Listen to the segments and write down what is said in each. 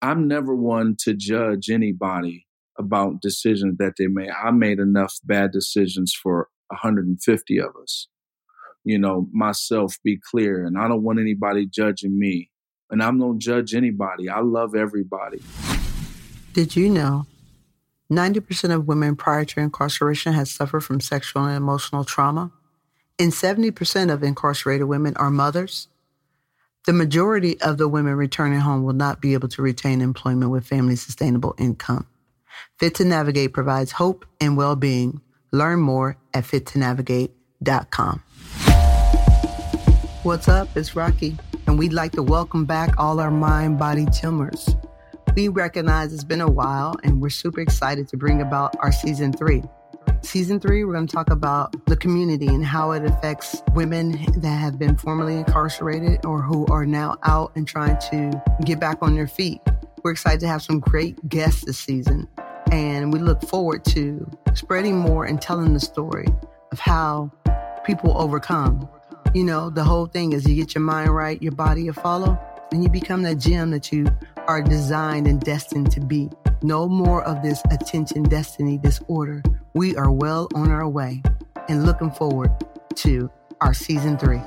I'm never one to judge anybody about decisions that they made. I made enough bad decisions for 150 of us. You know, myself be clear, and I don't want anybody judging me. And I don't judge anybody. I love everybody. Did you know 90% of women prior to incarceration had suffered from sexual and emotional trauma? And 70% of incarcerated women are mothers? The majority of the women returning home will not be able to retain employment with family sustainable income. Fit to Navigate provides hope and well being. Learn more at fittonavigate.com. What's up? It's Rocky, and we'd like to welcome back all our mind body tumors. We recognize it's been a while, and we're super excited to bring about our season three. Season three, we're going to talk about the community and how it affects women that have been formerly incarcerated or who are now out and trying to get back on their feet. We're excited to have some great guests this season, and we look forward to spreading more and telling the story of how people overcome. You know, the whole thing is you get your mind right, your body will follow, and you become that gem that you are designed and destined to be. No more of this attention destiny disorder. We are well on our way and looking forward to our season three.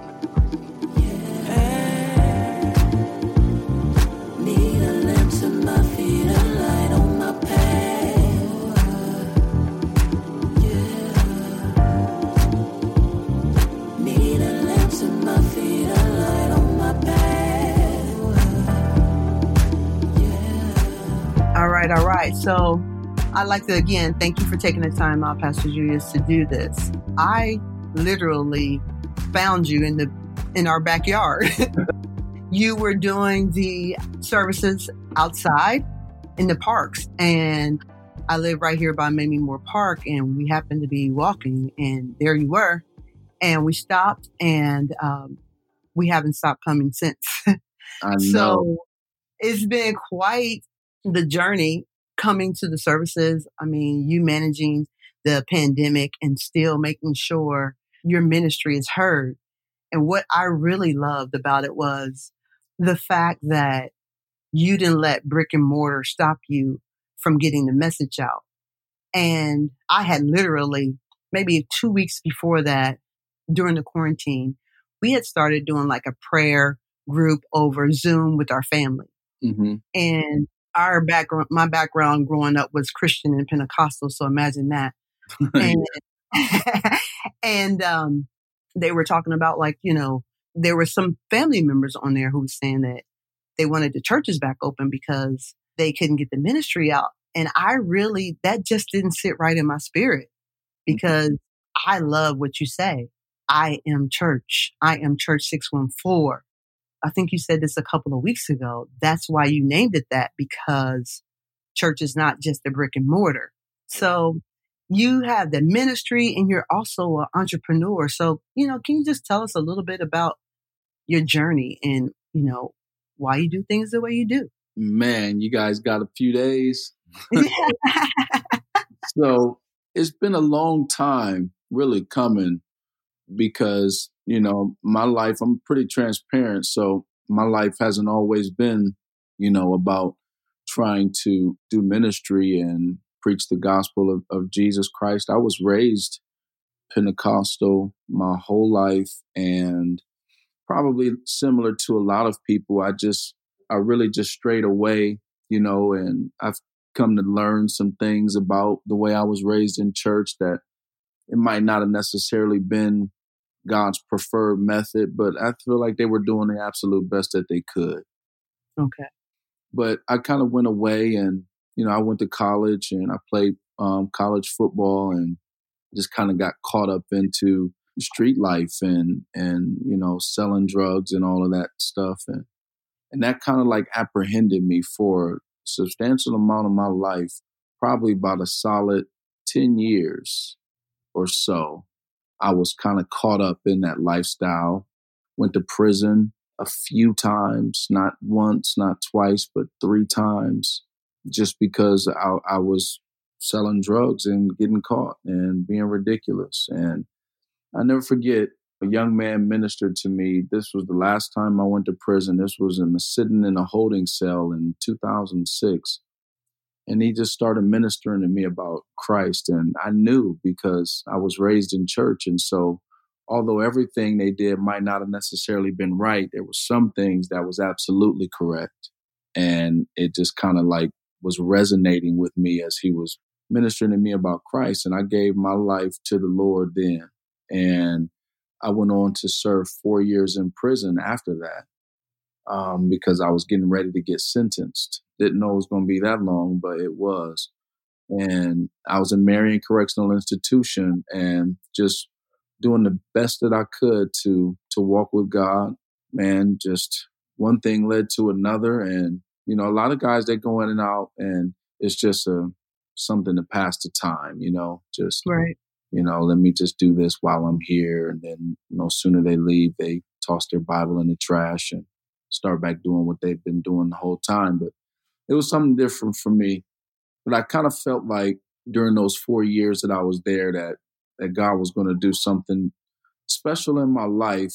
All right, all right. So I'd like to again thank you for taking the time out, Pastor Julius, to do this. I literally found you in the in our backyard. you were doing the services outside in the parks and I live right here by Mayme Moore Park and we happened to be walking and there you were. And we stopped and um, we haven't stopped coming since. I know. So it's been quite the journey coming to the services. I mean, you managing the pandemic and still making sure your ministry is heard. And what I really loved about it was the fact that you didn't let brick and mortar stop you from getting the message out. And I had literally, maybe two weeks before that, during the quarantine, we had started doing like a prayer group over Zoom with our family. hmm And our background, my background growing up was Christian and Pentecostal. So imagine that. And, and um, they were talking about like, you know, there were some family members on there who was saying that they wanted the churches back open because they couldn't get the ministry out. And I really, that just didn't sit right in my spirit because I love what you say. I am church. I am church 614. I think you said this a couple of weeks ago. That's why you named it that because church is not just a brick and mortar. So you have the ministry and you're also an entrepreneur. So, you know, can you just tell us a little bit about your journey and, you know, why you do things the way you do? Man, you guys got a few days. So it's been a long time really coming because, you know, my life, I'm pretty transparent. So my life hasn't always been, you know, about trying to do ministry and preach the gospel of, of Jesus Christ. I was raised Pentecostal my whole life and probably similar to a lot of people. I just, I really just strayed away, you know, and I've come to learn some things about the way I was raised in church that it might not have necessarily been God's preferred method, but I feel like they were doing the absolute best that they could. Okay. But I kind of went away and, you know, I went to college and I played um, college football and just kind of got caught up into street life and, and, you know, selling drugs and all of that stuff. And, and that kind of like apprehended me for a substantial amount of my life, probably about a solid 10 years or so. I was kind of caught up in that lifestyle. Went to prison a few times, not once, not twice, but three times, just because I, I was selling drugs and getting caught and being ridiculous. And I never forget a young man ministered to me. This was the last time I went to prison. This was in sitting in a holding cell in 2006. And he just started ministering to me about Christ. And I knew because I was raised in church. And so, although everything they did might not have necessarily been right, there were some things that was absolutely correct. And it just kind of like was resonating with me as he was ministering to me about Christ. And I gave my life to the Lord then. And I went on to serve four years in prison after that um, because I was getting ready to get sentenced. Didn't know it was going to be that long, but it was. And I was in Marion Correctional Institution and just doing the best that I could to to walk with God. Man, just one thing led to another, and you know, a lot of guys that go in and out, and it's just a something to pass the time. You know, just right you know, let me just do this while I'm here. And then, you know, sooner they leave, they toss their Bible in the trash and start back doing what they've been doing the whole time. But it was something different for me. But I kind of felt like during those four years that I was there that that God was going to do something special in my life.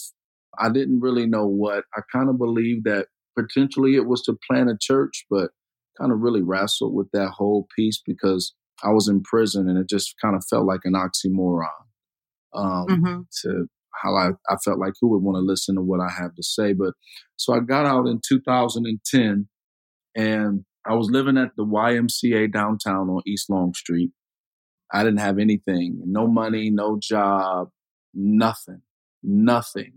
I didn't really know what. I kind of believed that potentially it was to plant a church, but kind of really wrestled with that whole piece because I was in prison and it just kind of felt like an oxymoron um, mm-hmm. to how I, I felt like who would want to listen to what I have to say. But so I got out in 2010 and I was living at the YMCA downtown on East Long Street. I didn't have anything, no money, no job, nothing, nothing.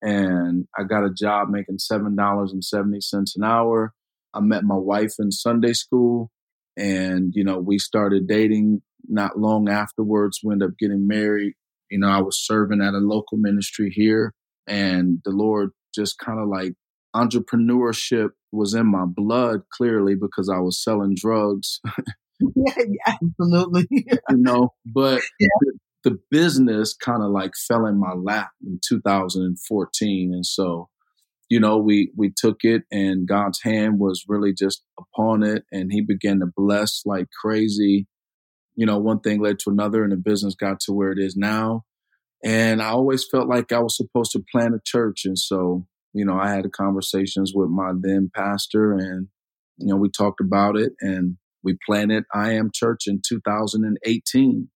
And I got a job making $7.70 an hour. I met my wife in Sunday school and, you know, we started dating not long afterwards. We ended up getting married. You know, I was serving at a local ministry here, and the Lord just kind of like entrepreneurship was in my blood clearly because I was selling drugs. yeah, absolutely. you know, but yeah. the, the business kind of like fell in my lap in 2014. And so you know, we we took it and God's hand was really just upon it and he began to bless like crazy. You know, one thing led to another and the business got to where it is now. And I always felt like I was supposed to plant a church. And so, you know, I had conversations with my then pastor and, you know, we talked about it and we planted I Am Church in 2018.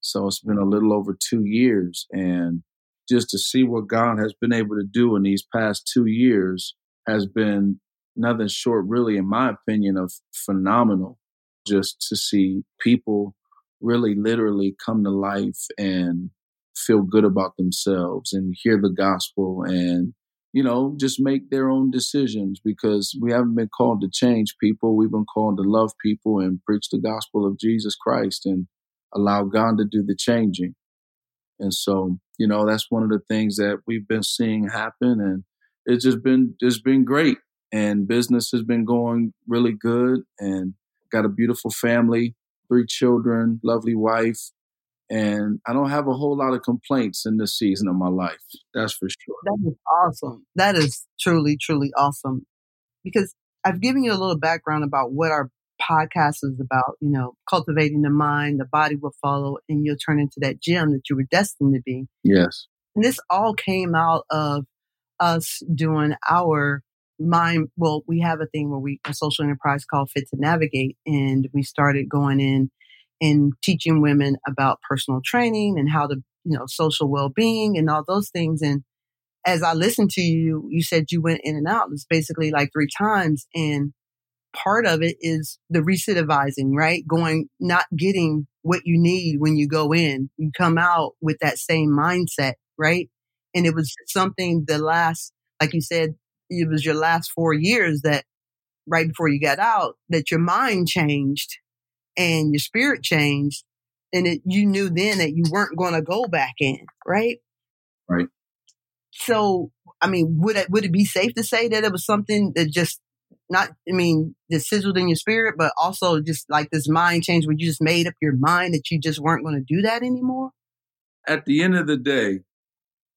So it's been a little over two years. And just to see what God has been able to do in these past two years has been nothing short, really, in my opinion, of phenomenal. Just to see people really literally come to life and feel good about themselves and hear the gospel and you know just make their own decisions because we haven't been called to change people we've been called to love people and preach the gospel of jesus christ and allow god to do the changing and so, you know, that's one of the things that we've been seeing happen and it's just been it's been great. And business has been going really good and got a beautiful family, three children, lovely wife. And I don't have a whole lot of complaints in this season of my life. That's for sure. That is awesome. That is truly, truly awesome. Because I've given you a little background about what our podcast is about, you know, cultivating the mind, the body will follow, and you'll turn into that gem that you were destined to be. Yes. And this all came out of us doing our mind. Well, we have a thing where we, a social enterprise called Fit to Navigate, and we started going in and teaching women about personal training and how to, you know, social well being and all those things. And as I listened to you, you said you went in and out. It's basically like three times. And part of it is the recidivizing, right? Going, not getting what you need when you go in. You come out with that same mindset, right? And it was something the last, like you said, it was your last four years that right before you got out, that your mind changed and your spirit changed. And it, you knew then that you weren't going to go back in, right? Right. So, I mean, would it, would it be safe to say that it was something that just not, I mean, just sizzled in your spirit, but also just like this mind change where you just made up your mind that you just weren't going to do that anymore? At the end of the day,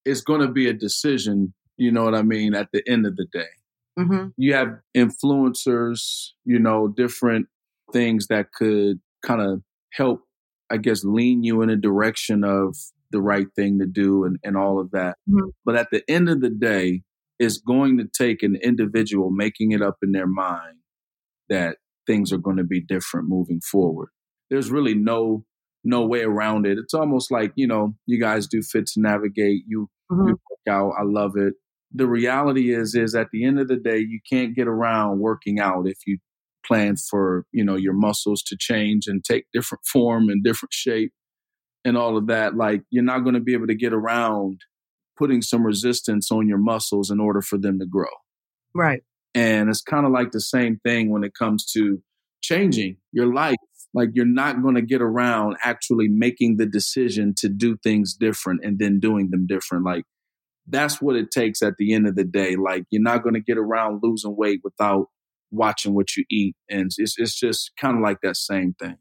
it's going to be a decision. You know what I mean? At the end of the day, mm-hmm. you have influencers, you know, different things that could kind of help, I guess, lean you in a direction of the right thing to do and, and all of that. Mhm. But at the end of the day, it's going to take an individual making it up in their mind that things are going to be different moving forward. There's really no no way around it. It's almost like, you know, you guys do fit to navigate, you Mhm. you work out. I love it. The reality is, is at the end of the day, you can't get around working out if you plan for, you know, your muscles to change and take different form and different shape and all of that. Like you're not going to be able to get around putting some resistance on your muscles in order for them to grow. Right. And it's kind of like the same thing when it comes to changing your life. Like you're not going to get around actually making the decision to do things different and then doing them different. Like that's what it takes at the end of the day. Like you're not going to get around losing weight without watching what you eat. And it's, it's just kind of like that same thing.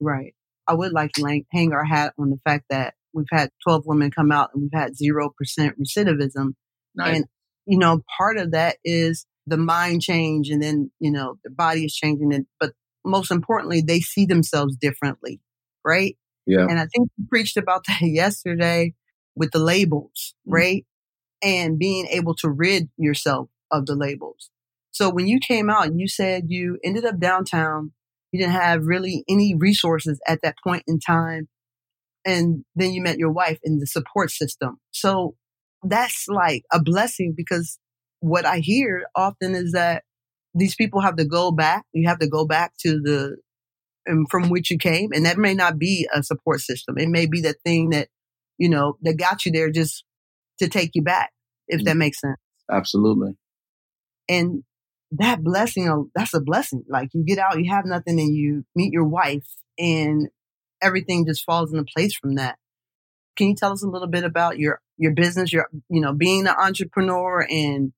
Right. I would like to hang our hat on the fact that we've had 12 women come out and we've had 0% recidivism. Nice. And, you know, part of that is the mind change and then, you know, the body is changing. And, but most importantly, they see themselves differently. Right. yeah. And I think you preached about that yesterday with the labels, Mhm. right? And being able to rid yourself of the labels. So when you came out and you said you ended up downtown, you didn't have really any resources at that point in time. And then you met your wife in the support system. So that's like a blessing because what I hear often is that these people have to go back. You have to go back to the um, from which you came, and that may not be a support system. It may be the thing that you know that got you there just to take you back, if that mm-hmm. makes sense. Absolutely. And that blessing, oh, that's a blessing. Like you get out, you have nothing, and you meet your wife, and everything just falls into place from that. Can you tell us a little bit about your your business? Your you know being an entrepreneur, and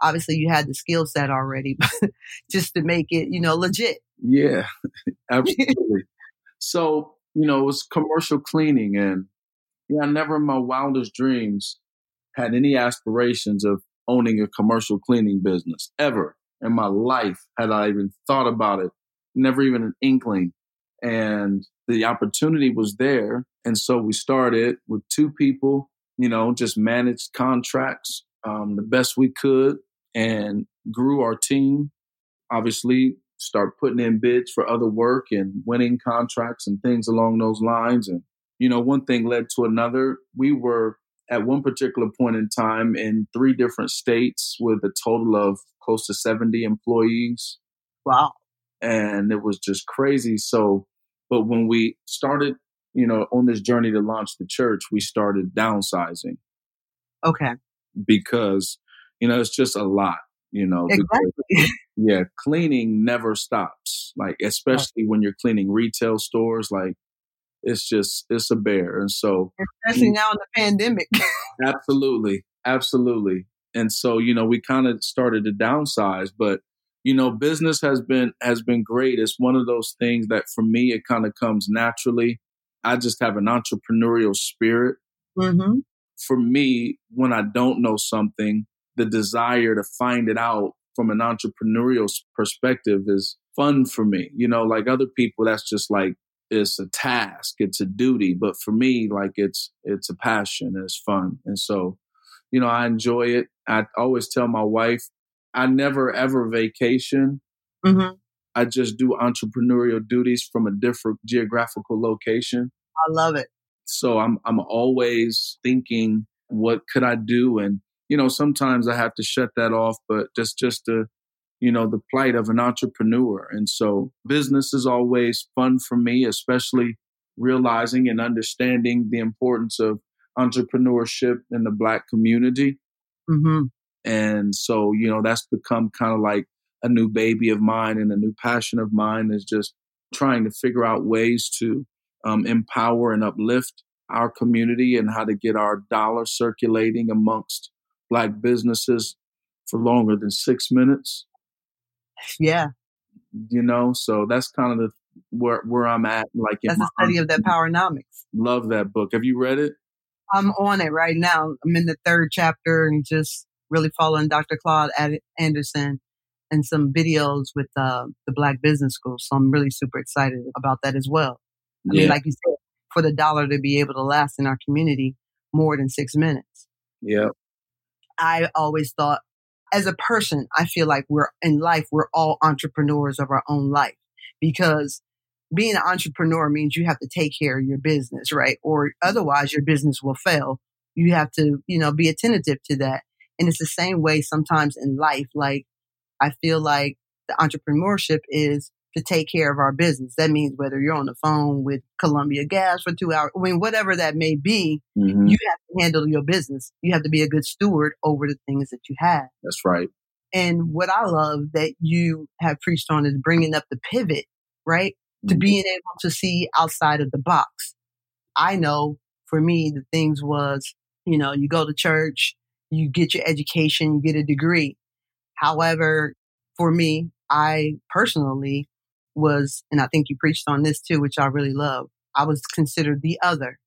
obviously you had the skill set already, but just to make it you know legit. Yeah, absolutely. so, you know, it was commercial cleaning. And yeah, I never in my wildest dreams had any aspirations of owning a commercial cleaning business ever in my life. Had I even thought about it, never even an inkling. And the opportunity was there. And so we started with two people, you know, just managed contracts um, the best we could and grew our team. Obviously, start putting in bids for other work and winning contracts and things along those lines. And, you know, one thing led to another. We were at one particular point in time in three different states with a total of close to 70 employees. Wow. And it was just crazy. So, but when we started, you know, on this journey to launch the church, we started downsizing Okay. because, you know, it's just a lot, you know, because Exactly. yeah, cleaning never stops. Like especially when you're cleaning retail stores, like it's just it's a bear. And so Especially now in the pandemic. absolutely, absolutely. And so, you know, we kind of started to downsize, but you know, business has been has been great. It's one of those things that for me it kind of comes naturally. I just have an entrepreneurial spirit. hmm For me, when I don't know something, the desire to find it out from an entrepreneurial perspective is fun for me. You know, like other people, that's just like it's a task, it's a duty. But for me, like it's it's a passion, and it's fun, and so you know I enjoy it. I always tell my wife, I never ever vacation. hmm I just do entrepreneurial duties from a different geographical location. I love it. So I'm I'm always thinking, what could I do? And you know, sometimes I have to shut that off, but just just to you know the plight of an entrepreneur. And so business is always fun for me, especially realizing and understanding the importance of entrepreneurship in the black community. hmm And so, you know, that's become kind of like a new baby of mine and a new passion of mine is just trying to figure out ways to um, empower and uplift our community and how to get our dollar circulating amongst black businesses for longer than six minutes, Yeah. you know? So that's kind of the where where I'm at. Like That's a study of that powernomics. love that book. Have you read it? I'm on it right now. I'm in the third chapter and just really following Dr. Claude Anderson and some videos with uh, the Black Business School. So I'm really super excited about that as well. I mean, like you said, for the dollar to be able to last in our community more than six minutes. Yeah. I always thought, as a person, I feel like we're in life, we're all entrepreneurs of our own life because being an entrepreneur means you have to take care of your business, right? Or otherwise your business will fail. You have to, you know, be attentive to that. And it's the same way sometimes in life. Like I feel like the entrepreneurship is to take care of our business. That means whether you're on the phone with Columbia Gas for two hours, I mean, whatever that may be, mm-hmm. you have to handle your business. You have to be a good steward over the things that you have. That's right. And what I love that you have preached on is bringing up the pivot, right? Mm-hmm. To being able to see outside of the box. I know for me, the things was, you know, you go to church, you get your education, you get a degree. However, for me, I personally was, and I think you preached on this too, which I really love. I was considered the other.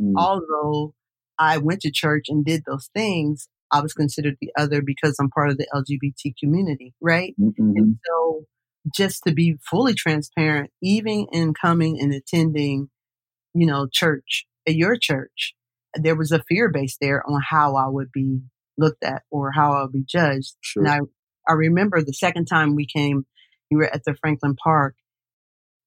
Mm. Although I went to church and did those things, I was considered the other because I'm part of the LGBT community, right? Mm-hmm. And so just to be fully transparent, even in coming and attending, you know, church at your church, there was a fear base there on how I would be looked at or how I would be judged. Sure. And I, I remember the second time we came you were at the Franklin Park.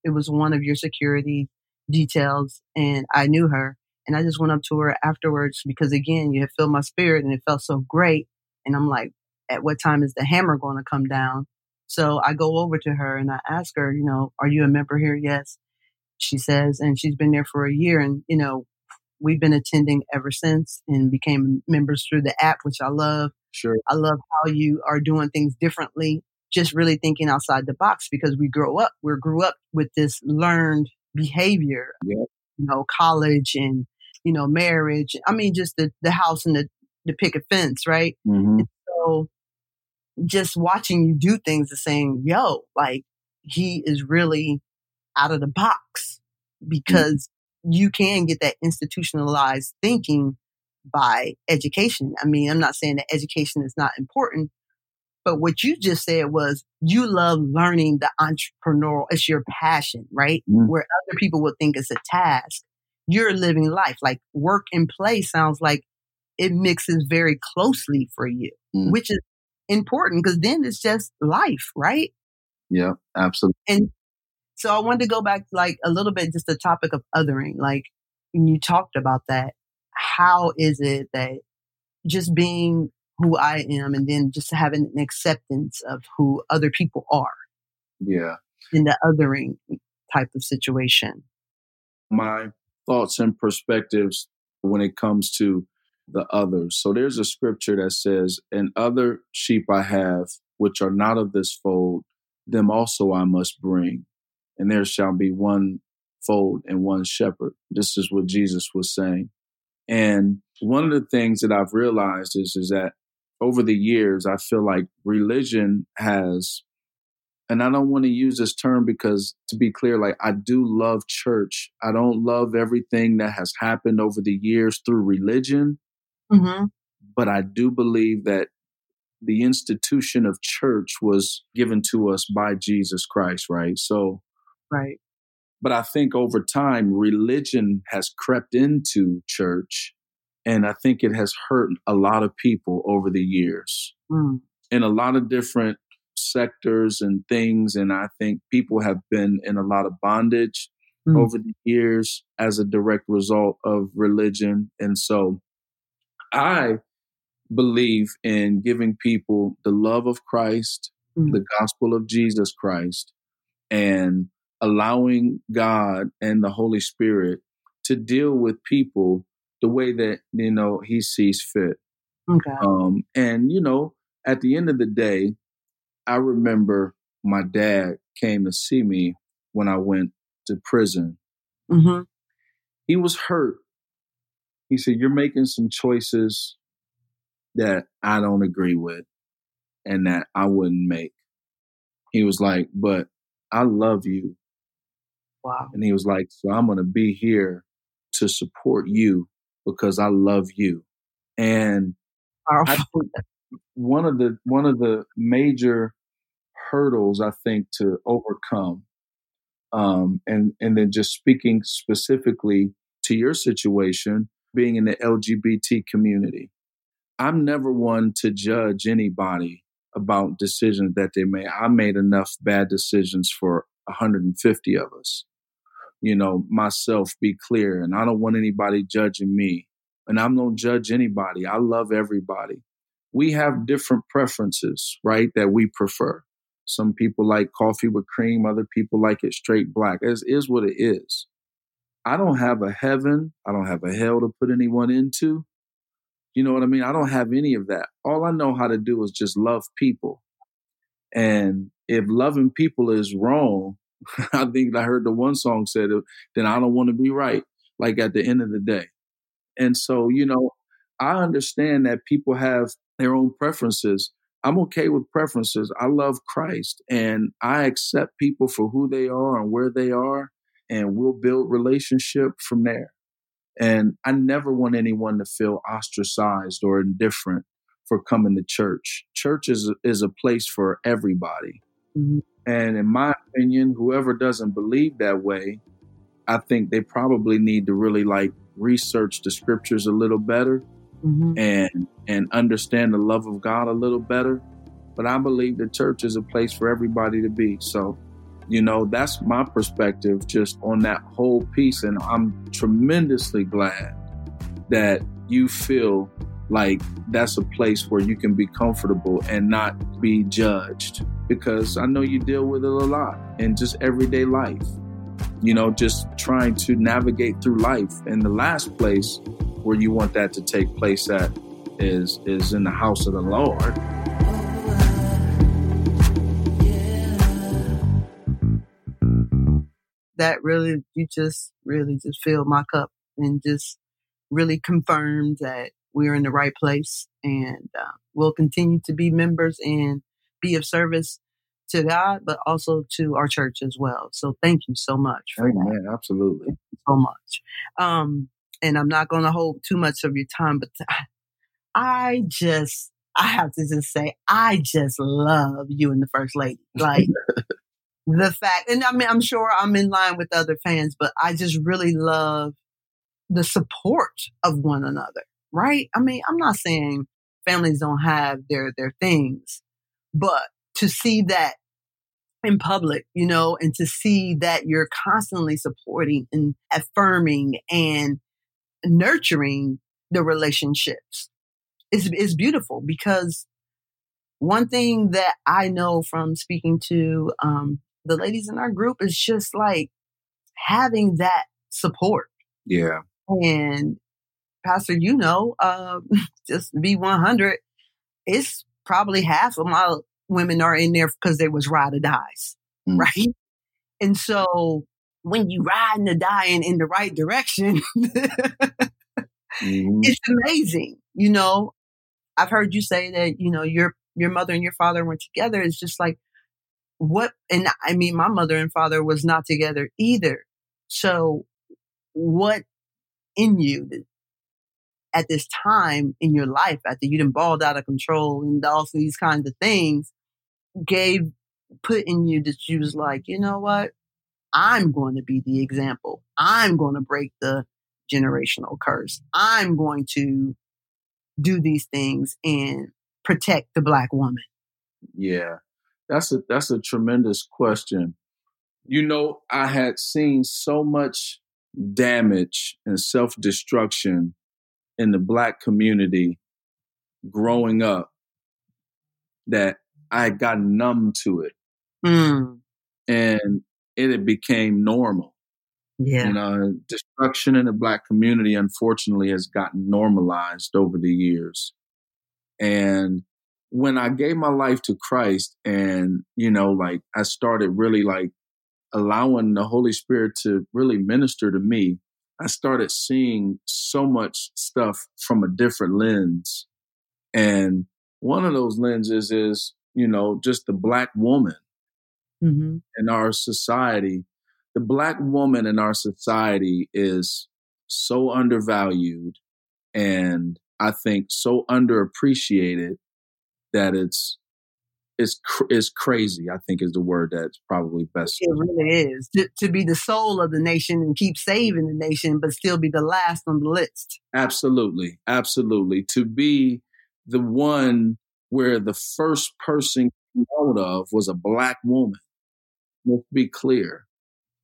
It was one of your security details, and I knew her. And I just went up to her afterwards because, again, you had filled my spirit and it felt so great. And I'm like, at what time is the hammer going to come down? So I go over to her and I ask her, you know, are you a member here? Yes. She says, and she's been there for a year. And, you know, we've been attending ever since and became members through the app, which I love. Sure. I love how you are doing things differently just really thinking outside the box because we grow up, we grew up with this learned behavior, yeah. you know, college and, you know, marriage. I mean, just the, the house and the, the picket fence, right? Mm-hmm. so just watching you do things and saying, yo, like he is really out of the box because mm-hmm. you can get that institutionalized thinking by education. I mean, I'm not saying that education is not important, but what you just said was you love learning the entrepreneurial. It's your passion, right? Mm. Where other people would think it's a task. You're living life. Like work and play sounds like it mixes very closely for you, mm. which is important because then it's just life, right? Yeah, absolutely. And so I wanted to go back like a little bit, just the topic of othering. Like when you talked about that, how is it that just being who I am and then just having an acceptance of who other people are. Yeah. In the othering type of situation. My thoughts and perspectives when it comes to the others. So there's a scripture that says, And other sheep I have, which are not of this fold, them also I must bring. And there shall be one fold and one shepherd. This is what Jesus was saying. And one of the things that I've realized is, is that over the years, I feel like religion has, and I don't want to use this term because to be clear, like I do love church. I don't love everything that has happened over the years through religion, mm-hmm. but I do believe that the institution of church was given to us by Jesus Christ, right? So, right. But I think over time, religion has crept into church and I think it has hurt a lot of people over the years mm. in a lot of different sectors and things. And I think people have been in a lot of bondage mm. over the years as a direct result of religion. And so I believe in giving people the love of Christ, mm. the gospel of Jesus Christ, and allowing God and the Holy Spirit to deal with people the way that you know he sees fit. Okay. Um, and you know, at the end of the day, I remember my dad came to see me when I went to prison. Mm-hmm. He was hurt. He said, "You're making some choices that I don't agree with, and that I wouldn't make." He was like, "But I love you." Wow. And he was like, "So I'm going to be here to support you because I love you. And I think one of the one of the major hurdles I think to overcome, um, and and then just speaking specifically to your situation, being in the LGBT community, I'm never one to judge anybody about decisions that they made. I made enough bad decisions for 150 of us. You know, myself be clear, and I don't want anybody judging me. And I'm don't judge anybody. I love everybody. We have different preferences, right? That we prefer. Some people like coffee with cream, other people like it straight black. As is what it is. I don't have a heaven, I don't have a hell to put anyone into. You know what I mean? I don't have any of that. All I know how to do is just love people. And if loving people is wrong, I think I heard the one song said, then I don't want to be right, like at the end of the day. And so, you know, I understand that people have their own preferences. I'm okay with preferences. I love Christ and I accept people for who they are and where they are, and we'll build relationship from there. And I never want anyone to feel ostracized or indifferent for coming to church. Church is, is a place for everybody. Mm-hmm. And in my opinion, whoever doesn't believe that way, I think they probably need to really like research the scriptures a little better mm-hmm. and and understand the love of God a little better. But I believe the church is a place for everybody to be. So you know, that's my perspective just on that whole piece. And I'm tremendously glad that you feel like that's a place where you can be comfortable and not be judged because I know you deal with it a lot in just everyday life. You know, just trying to navigate through life. And the last place where you want that to take place at is is in the house of the Lord. that really, you just really just filled my cup and just really confirmed that we're in the right place and uh, we'll continue to be members and be of service to God, but also to our church as well. So thank you so much for Amen, that. Absolutely. so much. Um, and I'm not going to hold too much of your time, but I just, I have to just say, I just love you and the first lady. Like, the fact, and I mean, I'm sure I'm in line with other fans, but I just really love the support of one another, right? I mean, I'm not saying families don't have their, their things, but to see that in public, you know, and to see that you're constantly supporting and affirming and nurturing the relationships is, is beautiful because one thing that I know from speaking to um, the ladies in our group is just like having that support. Yeah. And Pastor, you know, uh, just be 100, it's probably half of my women are in there because they was ride or dies, mm. right? And so when you ride and dying in the right direction, mm-hmm. it's amazing. You know, I've heard you say that, you know, your your mother and your father were together. It's just like what, and I mean, my mother and father was not together either. So what in you at this time in your life after you'd been balled out of control and all these kinds of things gave, put in you that you was like, you know what? I'm going to be the example. I'm going to break the generational curse. I'm going to do these things and protect the black woman. Yeah. That's a that's a tremendous question. You know, I had seen so much damage and self-destruction in the black community growing up that I got numb to it. Mm. And it became normal. Yeah. You know, destruction in the black community, unfortunately, has gotten normalized over the years. And when I gave my life to Christ and, you know, like I started really like allowing the Holy Spirit to really minister to me, I started seeing so much stuff from a different lens. And one of those lenses is, you know, just the black woman mm-hmm. in our society. The black woman in our society is so undervalued and I think so underappreciated that it's is cr- is crazy. I think is the word that's probably best. It really is to, to be the soul of the nation and keep saving the nation, but still be the last on the list. Absolutely, absolutely. To be the one where the first person known of was a black woman. Let's be clear,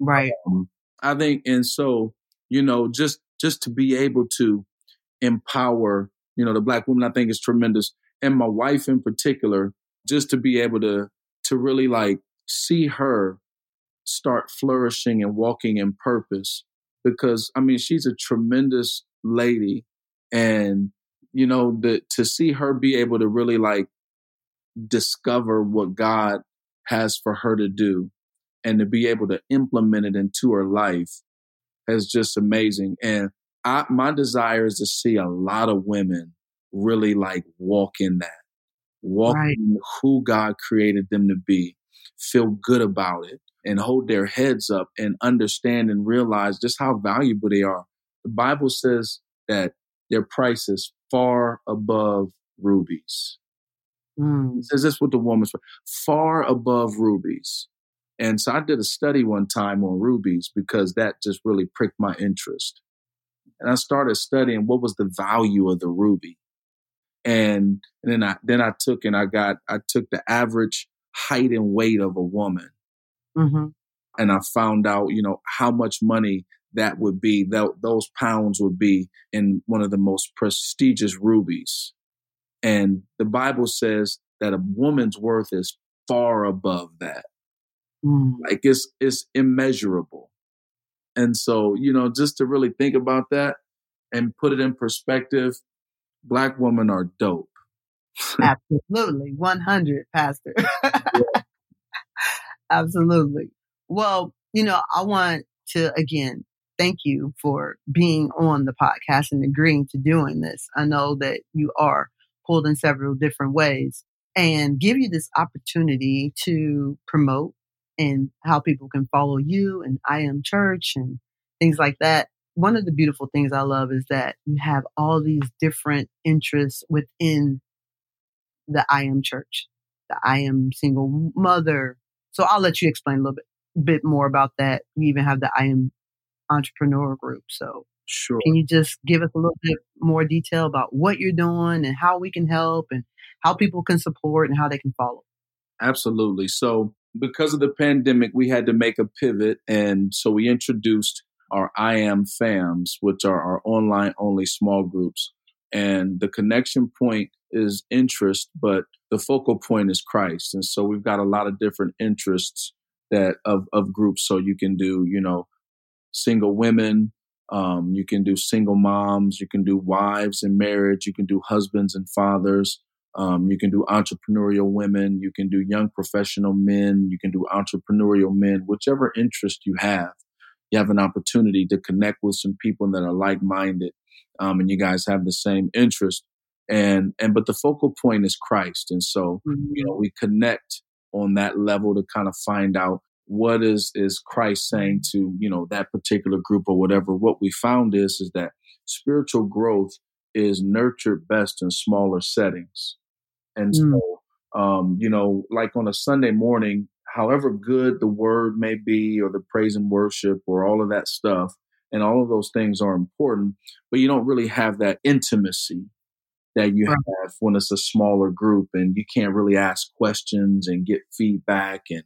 right? Um, I think, and so you know, just just to be able to empower, you know, the black woman, I think is tremendous, and my wife in particular, just to be able to to really like see her start flourishing and walking in purpose because I mean she's a tremendous lady and you know the to see her be able to really like discover what God has for her to do and to be able to implement it into her life is just amazing. And I, my desire is to see a lot of women really like walk in that, walk right. in who God created them to be, feel good about it, and hold their heads up and understand and realize just how valuable they are. The Bible says that their price is far above rubies. Mm. It says this with the woman's far above rubies. And so I did a study one time on rubies because that just really pricked my interest. And I started studying what was the value of the ruby. And, and then I then I took and I got I took the average height and weight of a woman. Mm-hmm. And I found out, you know, how much money that would be, that those pounds would be in one of the most prestigious rubies. And the Bible says that a woman's worth is far above that. Mm. Like it's it's immeasurable. And so, you know, just to really think about that and put it in perspective, black women are dope. Absolutely. 100, Pastor. Absolutely. Well, you know, I want to again thank you for being on the podcast and agreeing to doing this. I know that you are pulled in several different ways and give you this opportunity to promote and how people can follow you and I am church and things like that. One of the beautiful things I love is that you have all these different interests within the I am church, the I am single mother. So I'll let you explain a little bit, bit more about that. You even have the I am entrepreneur group. So Sure. Can you just give us a little bit more detail about what you're doing and how we can help and how people can support and how they can follow? Absolutely. So, because of the pandemic, we had to make a pivot. And so we introduced our I Am FAMs, which are our online only small groups. And the connection point is interest, but the focal point is Christ. And so we've got a lot of different interests that of, of groups. So you can do, you know, single women, um, you can do single moms, you can do wives in marriage, you can do husbands and fathers, um, you can do entrepreneurial women, you can do young professional men, you can do entrepreneurial men, whichever interest you have. You have an opportunity to connect with some people that are like minded, um, and you guys have the same interest. And and but the focal point is Christ, and so mm-hmm. you know we connect on that level to kind of find out what is is Christ saying to you know that particular group or whatever. What we found is is that spiritual growth is nurtured best in smaller settings, and mm. so um, you know, like on a Sunday morning, however good the word may be, or the praise and worship, or all of that stuff, and all of those things are important, but you don't really have that intimacy that you have when it's a smaller group and you can't really ask questions and get feedback and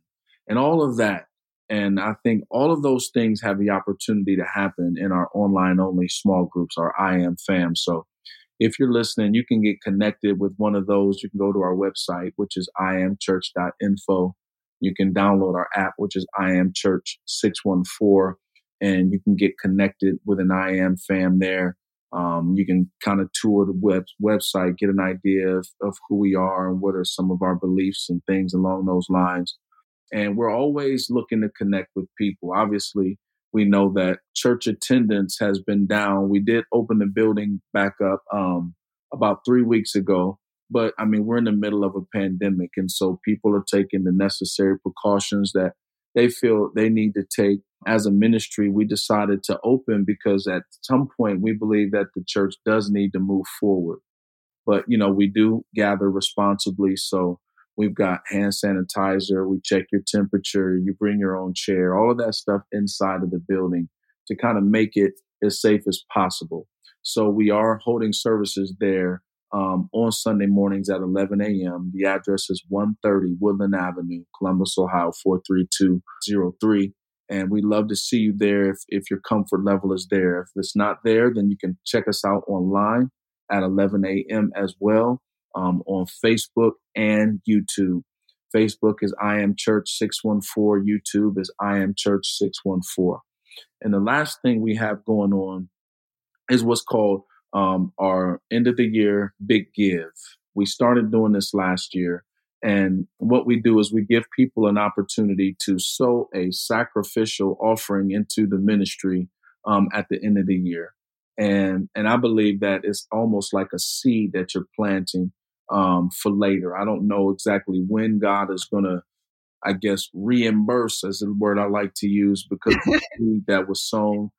and all of that. And I think all of those things have the opportunity to happen in our online only small groups, our I am fam. So if you're listening, you can get connected with one of those. You can go to our website, which is iamchurch.info. You can download our app, which is I am Church 614, and you can get connected with an I am fam there. Um, you can kind of tour the web, website, get an idea of, of who we are and what are some of our beliefs and things along those lines. And we're always looking to connect with people. Obviously, we know that church attendance has been down. We did open the building back up um, about three weeks ago, but I mean, we're in the middle of a pandemic. And so people are taking the necessary precautions that they feel they need to take. As a ministry, we decided to open because at some point we believe that the church does need to move forward. But, you know, we do gather responsibly. So We've got hand sanitizer. We check your temperature. You bring your own chair. All of that stuff inside of the building to kind of make it as safe as possible. So we are holding services there um, on Sunday mornings at 11 a.m. The address is 130 Woodland Avenue, Columbus, Ohio 43203. And we'd love to see you there if, if your comfort level is there. If it's not there, then you can check us out online at 11 a.m. as well um, on Facebook and YouTube. Facebook is I Am Church 614. YouTube is I Am Church 614. And the last thing we have going on is what's called um, our end of the year big give. We started doing this last year. And what we do is we give people an opportunity to sow a sacrificial offering into the ministry um, at the end of the year. And, and I believe that it's almost like a seed that you're planting um, for later. I don't know exactly when God is going to, I guess, reimburse, as the word I like to use, because the seed that was sown.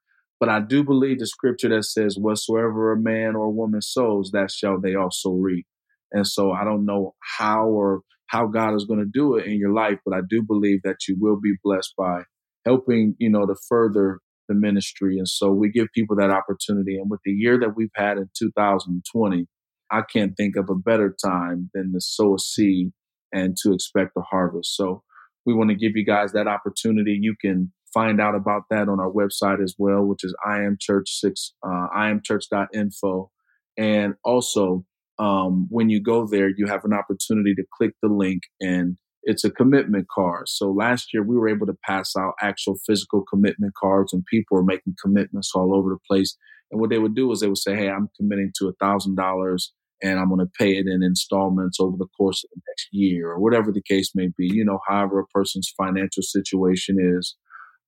But I do believe the scripture that says, Whatsoever a man or woman sows, that shall they also reap. And so I don't know how or how God is going to do it in your life, but I do believe that you will be blessed by helping, you know, to further the ministry. And so we give people that opportunity. And with the year that we've had in 2020, I can't think of a better time than to sow a seed and to expect a harvest. So we want to give you guys that opportunity. You can find out about that on our website as well, which is I am church six, uh, iamchurch.info. And also, um, when you go there, you have an opportunity to click the link and it's a commitment card. So last year we were able to pass out actual physical commitment cards and people were making commitments all over the place. And what they would do is they would say, Hey, I'm committing to a thousand dollars and I'm going to pay it in installments over the course of the next year or whatever the case may be, you know, however a person's financial situation is.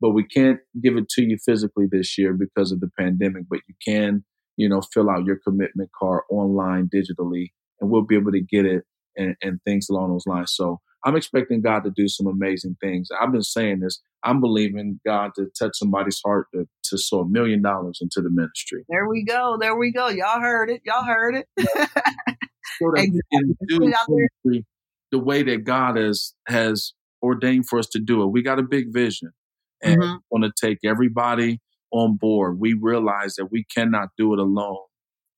But we can't give it to you physically this year because of the pandemic, but you can, you know, fill out your commitment card online digitally and we'll be able to get it and, and things along those lines. So I'm expecting God to do some amazing things. I've been saying this. I'm believing God to touch somebody's heart to, to sow a million dollars into the ministry. There we go. There we go. Y'all heard it. Y'all heard it. so exactly. the way that God has has ordained for us to do it. We got a big vision, and mm-hmm. want to take everybody on board. We realize that we cannot do it alone,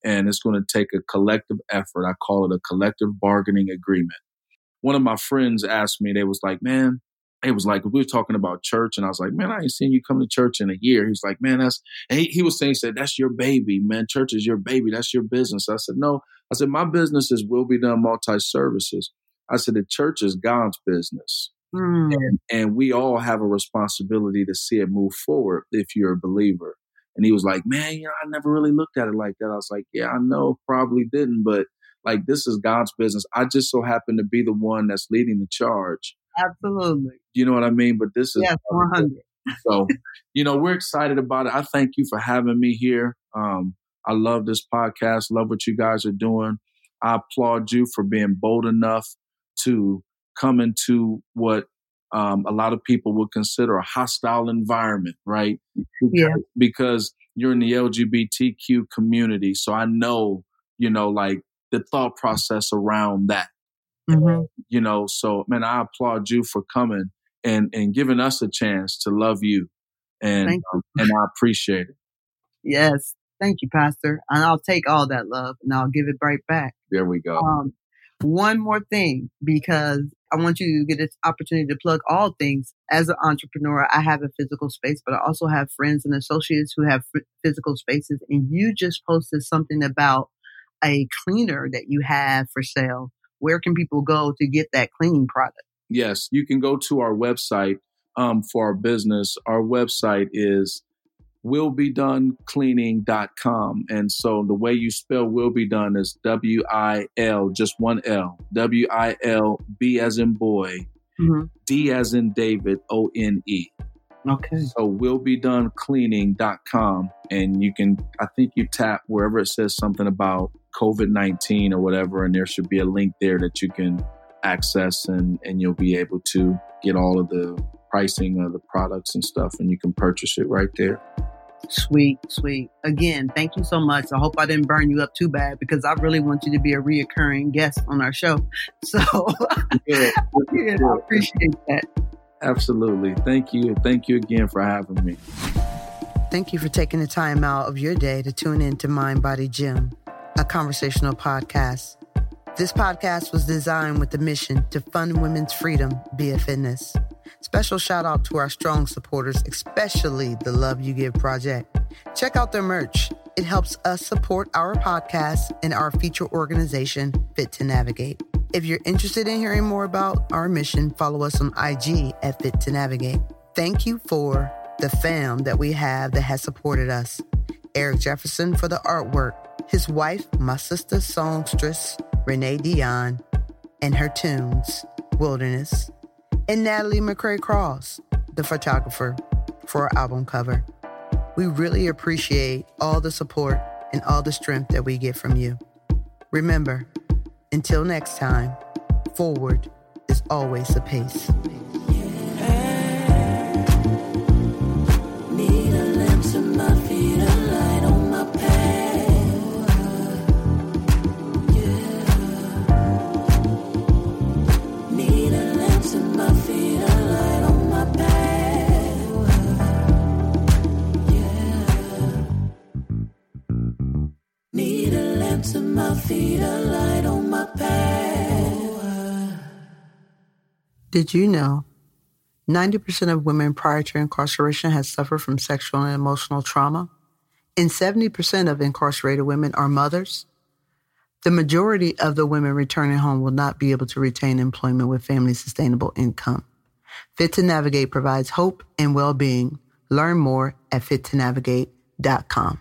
and it's going to take a collective effort. I call it a collective bargaining agreement one of my friends asked me, they was like, man, it was like we were talking about church, and I was like, man, I ain't seen you come to church in a year. He's like, man, that's and he, he was saying, he said, that's your baby, man. Church is your baby. That's your business. I said, no. I said, my business is will be done multi services. I said, the church is God's business. Mm. And, and we all have a responsibility to see it move forward if you're a believer. And he was like, man, you know, I never really looked at it like that. I was like, yeah, I know, probably didn't, but like this is God's business. I just so happen to be the one that's leading the charge. Absolutely. You know what I mean? But this is yes, 100. so, you know, we're excited about it. I thank you for having me here. Um, I love this podcast. Love what you guys are doing. I applaud you for being bold enough to come into what um, a lot of people would consider a hostile environment, right? Because, yeah. Because you're in the LGBTQ community. So I know, you know, like the thought process around that. Mm-hmm. You know, so man, I applaud you for coming and and giving us a chance to love you, and you. and I appreciate it. Yes, thank you, Pastor. And I'll take all that love and I'll give it right back. There we go. Um, one more thing, because I want you to get this opportunity to plug all things. As an entrepreneur, I have a physical space, but I also have friends and associates who have physical spaces. And you just posted something about a cleaner that you have for sale, where can people go to get that cleaning product? Yes, you can go to our website um, for our business. Our website is willbedonecleaning.com. And so the way you spell will be done is W I L, just one L, W I L B as in boy, mm-hmm. D as in David, O N E. Okay. So will be done cleaning.com. And you can, I think you tap wherever it says something about COVID 19 or whatever, and there should be a link there that you can access and, and you'll be able to get all of the pricing of the products and stuff, and you can purchase it right there. Sweet, sweet. Again, thank you so much. I hope I didn't burn you up too bad because I really want you to be a reoccurring guest on our show. So yeah, yeah, I appreciate that. Absolutely. Thank you. Thank you again for having me. Thank you for taking the time out of your day to tune in to Mind Body Gym, a conversational podcast. This podcast was designed with the mission to fund women's freedom via fitness. Special shout out to our strong supporters, especially the Love You Give Project. Check out their merch. It helps us support our podcast and our feature organization, Fit to Navigate. If you're interested in hearing more about our mission, follow us on IG at Fit to Navigate. Thank you for the fam that we have that has supported us. Eric Jefferson for the artwork, his wife, my sister songstress, Renee Dion, and her tunes, Wilderness and Natalie McCray Cross, the photographer, for our album cover. We really appreciate all the support and all the strength that we get from you. Remember, until next time, forward is always the pace. Did you know 90% of women prior to incarceration have suffered from sexual and emotional trauma? And 70% of incarcerated women are mothers? The majority of the women returning home will not be able to retain employment with family sustainable income. Fit to Navigate provides hope and well-being. Learn more at fittonavigate.com.